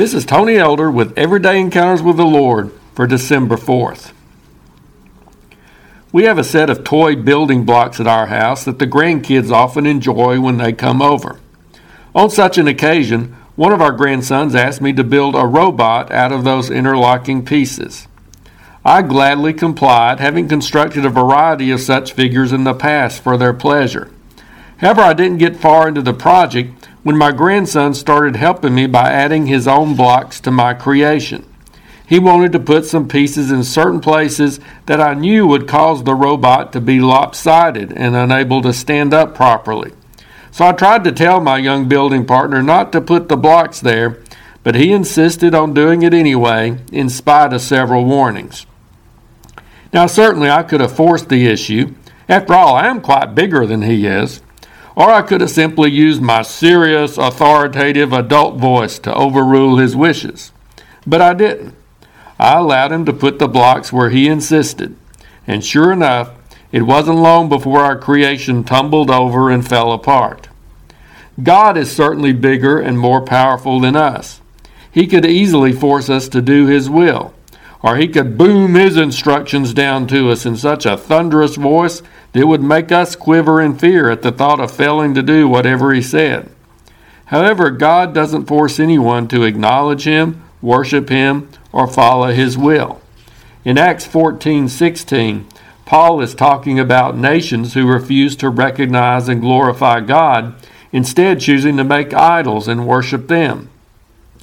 This is Tony Elder with Everyday Encounters with the Lord for December 4th. We have a set of toy building blocks at our house that the grandkids often enjoy when they come over. On such an occasion, one of our grandsons asked me to build a robot out of those interlocking pieces. I gladly complied, having constructed a variety of such figures in the past for their pleasure. However, I didn't get far into the project when my grandson started helping me by adding his own blocks to my creation. He wanted to put some pieces in certain places that I knew would cause the robot to be lopsided and unable to stand up properly. So I tried to tell my young building partner not to put the blocks there, but he insisted on doing it anyway, in spite of several warnings. Now, certainly I could have forced the issue. After all, I am quite bigger than he is. Or I could have simply used my serious, authoritative adult voice to overrule his wishes. But I didn't. I allowed him to put the blocks where he insisted. And sure enough, it wasn't long before our creation tumbled over and fell apart. God is certainly bigger and more powerful than us. He could easily force us to do His will, or He could boom His instructions down to us in such a thunderous voice that it would make us quiver in fear at the thought of failing to do whatever He said. However, God doesn't force anyone to acknowledge Him, worship Him, or follow His will. In Acts 14:16, Paul is talking about nations who refuse to recognize and glorify God, instead, choosing to make idols and worship them.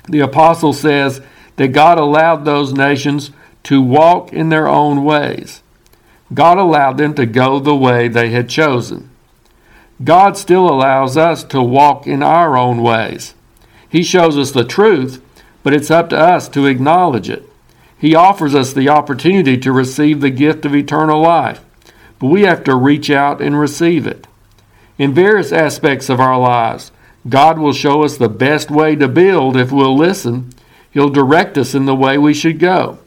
The apostle says that God allowed those nations to walk in their own ways. God allowed them to go the way they had chosen. God still allows us to walk in our own ways. He shows us the truth, but it's up to us to acknowledge it. He offers us the opportunity to receive the gift of eternal life, but we have to reach out and receive it. In various aspects of our lives, God will show us the best way to build if we'll listen. He'll direct us in the way we should go.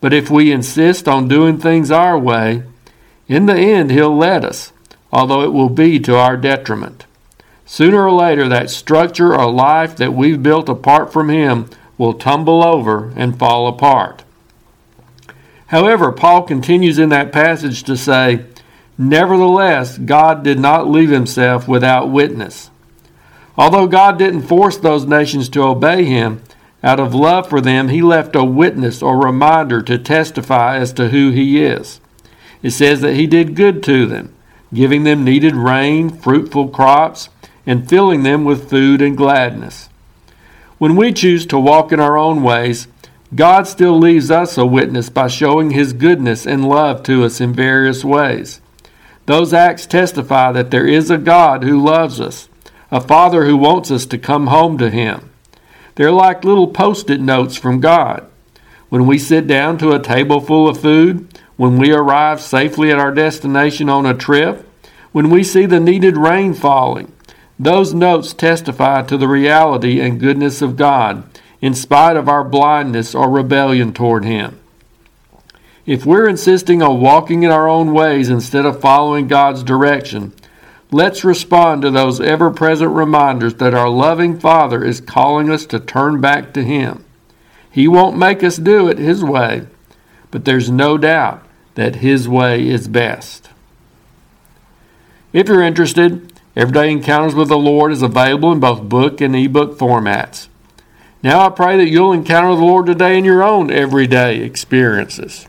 But if we insist on doing things our way, in the end, He'll let us, although it will be to our detriment. Sooner or later, that structure or life that we've built apart from Him will tumble over and fall apart. However, Paul continues in that passage to say, Nevertheless, God did not leave himself without witness. Although God didn't force those nations to obey him, out of love for them, he left a witness or reminder to testify as to who he is. It says that he did good to them, giving them needed rain, fruitful crops, and filling them with food and gladness. When we choose to walk in our own ways, God still leaves us a witness by showing his goodness and love to us in various ways. Those acts testify that there is a God who loves us, a Father who wants us to come home to him. They're like little post it notes from God. When we sit down to a table full of food, when we arrive safely at our destination on a trip, when we see the needed rain falling, those notes testify to the reality and goodness of God in spite of our blindness or rebellion toward Him. If we're insisting on walking in our own ways instead of following God's direction, Let's respond to those ever present reminders that our loving Father is calling us to turn back to Him. He won't make us do it His way, but there's no doubt that His way is best. If you're interested, Everyday Encounters with the Lord is available in both book and ebook formats. Now I pray that you'll encounter the Lord today in your own everyday experiences.